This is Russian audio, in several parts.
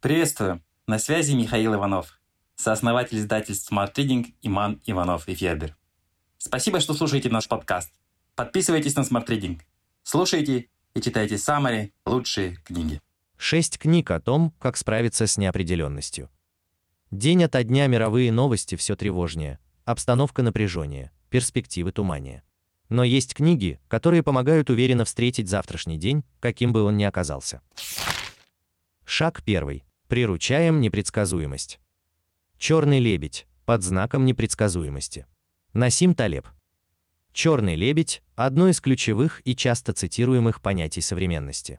Приветствую! На связи Михаил Иванов, сооснователь издательств Smart Reading Иман Иванов и Федер. Спасибо, что слушаете наш подкаст. Подписывайтесь на Smart Reading. Слушайте и читайте самые лучшие книги. Шесть книг о том, как справиться с неопределенностью. День ото дня мировые новости все тревожнее, обстановка напряженнее, перспективы туманнее. Но есть книги, которые помогают уверенно встретить завтрашний день, каким бы он ни оказался. Шаг первый. Приручаем непредсказуемость. Черный лебедь под знаком непредсказуемости. Насим Талеб. Черный лебедь одно из ключевых и часто цитируемых понятий современности.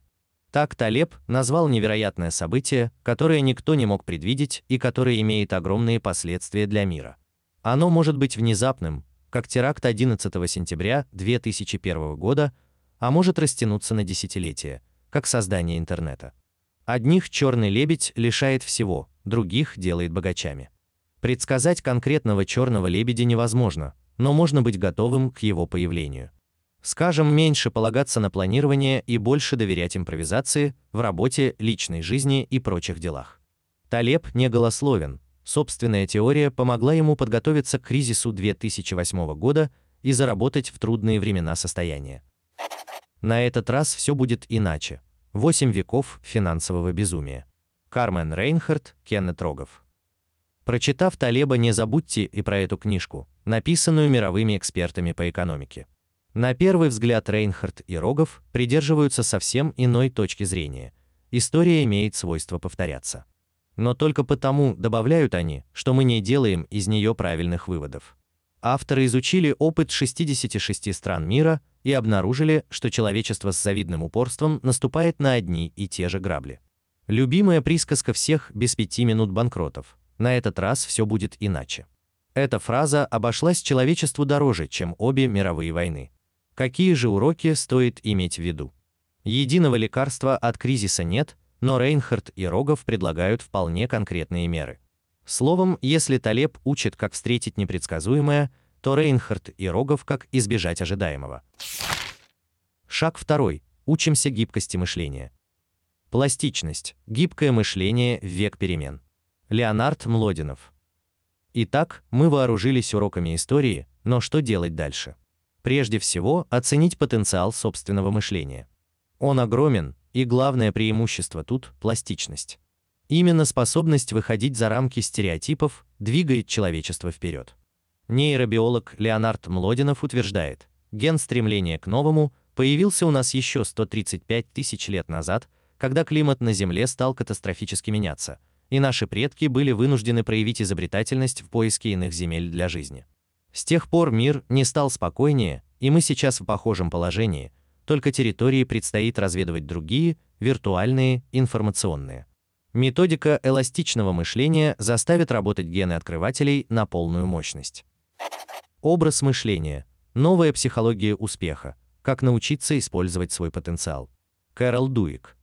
Так Талеб назвал невероятное событие, которое никто не мог предвидеть и которое имеет огромные последствия для мира. Оно может быть внезапным, как теракт 11 сентября 2001 года, а может растянуться на десятилетия, как создание интернета. Одних черный лебедь лишает всего, других делает богачами. Предсказать конкретного черного лебедя невозможно, но можно быть готовым к его появлению. Скажем, меньше полагаться на планирование и больше доверять импровизации в работе, личной жизни и прочих делах. Талеб не голословен. Собственная теория помогла ему подготовиться к кризису 2008 года и заработать в трудные времена состояния. На этот раз все будет иначе. Восемь веков финансового безумия. Кармен Рейнхард, Кеннет Рогов. Прочитав Талеба, не забудьте и про эту книжку, написанную мировыми экспертами по экономике. На первый взгляд Рейнхард и Рогов придерживаются совсем иной точки зрения. История имеет свойство повторяться. Но только потому добавляют они, что мы не делаем из нее правильных выводов. Авторы изучили опыт 66 стран мира и обнаружили, что человечество с завидным упорством наступает на одни и те же грабли. Любимая присказка всех без пяти минут банкротов. На этот раз все будет иначе. Эта фраза обошлась человечеству дороже, чем обе мировые войны. Какие же уроки стоит иметь в виду? Единого лекарства от кризиса нет, но Рейнхард и Рогов предлагают вполне конкретные меры. Словом, если Талеб учит, как встретить непредсказуемое, то Рейнхард и Рогов как избежать ожидаемого. Шаг второй. Учимся гибкости мышления. Пластичность. Гибкое мышление в век перемен. Леонард Млодинов. Итак, мы вооружились уроками истории, но что делать дальше? Прежде всего, оценить потенциал собственного мышления. Он огромен, и главное преимущество тут пластичность. Именно способность выходить за рамки стереотипов двигает человечество вперед. Нейробиолог Леонард Млодинов утверждает, ген стремления к новому появился у нас еще 135 тысяч лет назад, когда климат на Земле стал катастрофически меняться, и наши предки были вынуждены проявить изобретательность в поиске иных земель для жизни. С тех пор мир не стал спокойнее, и мы сейчас в похожем положении, только территории предстоит разведывать другие, виртуальные, информационные. Методика эластичного мышления заставит работать гены открывателей на полную мощность. Образ мышления. Новая психология успеха. Как научиться использовать свой потенциал. Кэрол Дуик.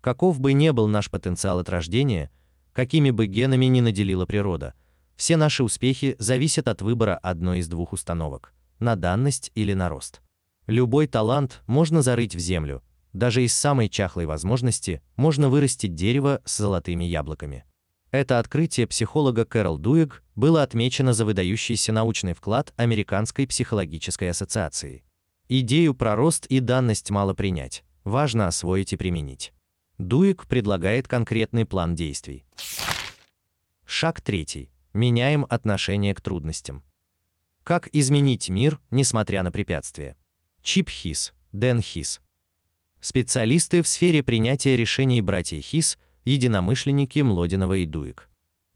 Каков бы ни был наш потенциал от рождения, какими бы генами ни наделила природа, все наши успехи зависят от выбора одной из двух установок – на данность или на рост. Любой талант можно зарыть в землю, даже из самой чахлой возможности можно вырастить дерево с золотыми яблоками. Это открытие психолога Кэрол Дуэг было отмечено за выдающийся научный вклад Американской психологической ассоциации. Идею про рост и данность мало принять, важно освоить и применить. Дуэг предлагает конкретный план действий. Шаг третий. Меняем отношение к трудностям. Как изменить мир, несмотря на препятствия? Чип Хис, Дэн Хис. Специалисты в сфере принятия решений братья Хис единомышленники Млодинова и Дуик.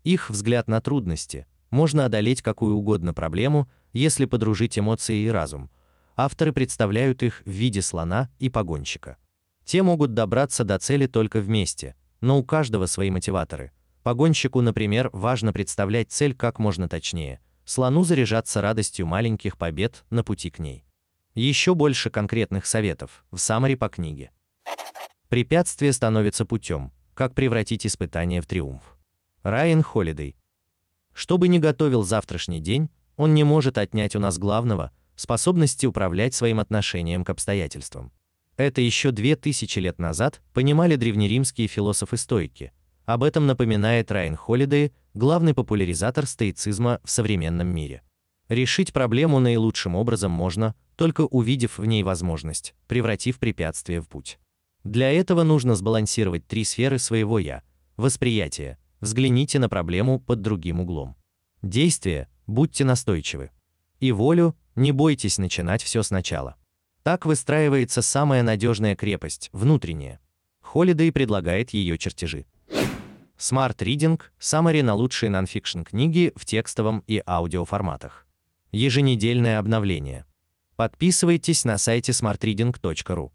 Их взгляд на трудности можно одолеть какую угодно проблему, если подружить эмоции и разум. Авторы представляют их в виде слона и погонщика. Те могут добраться до цели только вместе, но у каждого свои мотиваторы. Погонщику, например, важно представлять цель как можно точнее, слону заряжаться радостью маленьких побед на пути к ней. Еще больше конкретных советов в саммари по книге. Препятствие становится путем, как превратить испытание в триумф. Райан Холидей. Что бы ни готовил завтрашний день, он не может отнять у нас главного способности управлять своим отношением к обстоятельствам. Это еще две тысячи лет назад понимали древнеримские философы-стоики, Об этом напоминает Райан Холидей, главный популяризатор стоицизма в современном мире. Решить проблему наилучшим образом можно, только увидев в ней возможность, превратив препятствие в путь. Для этого нужно сбалансировать три сферы своего я: восприятие, взгляните на проблему под другим углом. Действие, будьте настойчивы. И волю, не бойтесь начинать все сначала. Так выстраивается самая надежная крепость, внутренняя. Холидей предлагает ее чертежи. Smart Reading – Summary на лучшие нонфикшн книги в текстовом и аудиоформатах. Еженедельное обновление. Подписывайтесь на сайте smartreading.ru.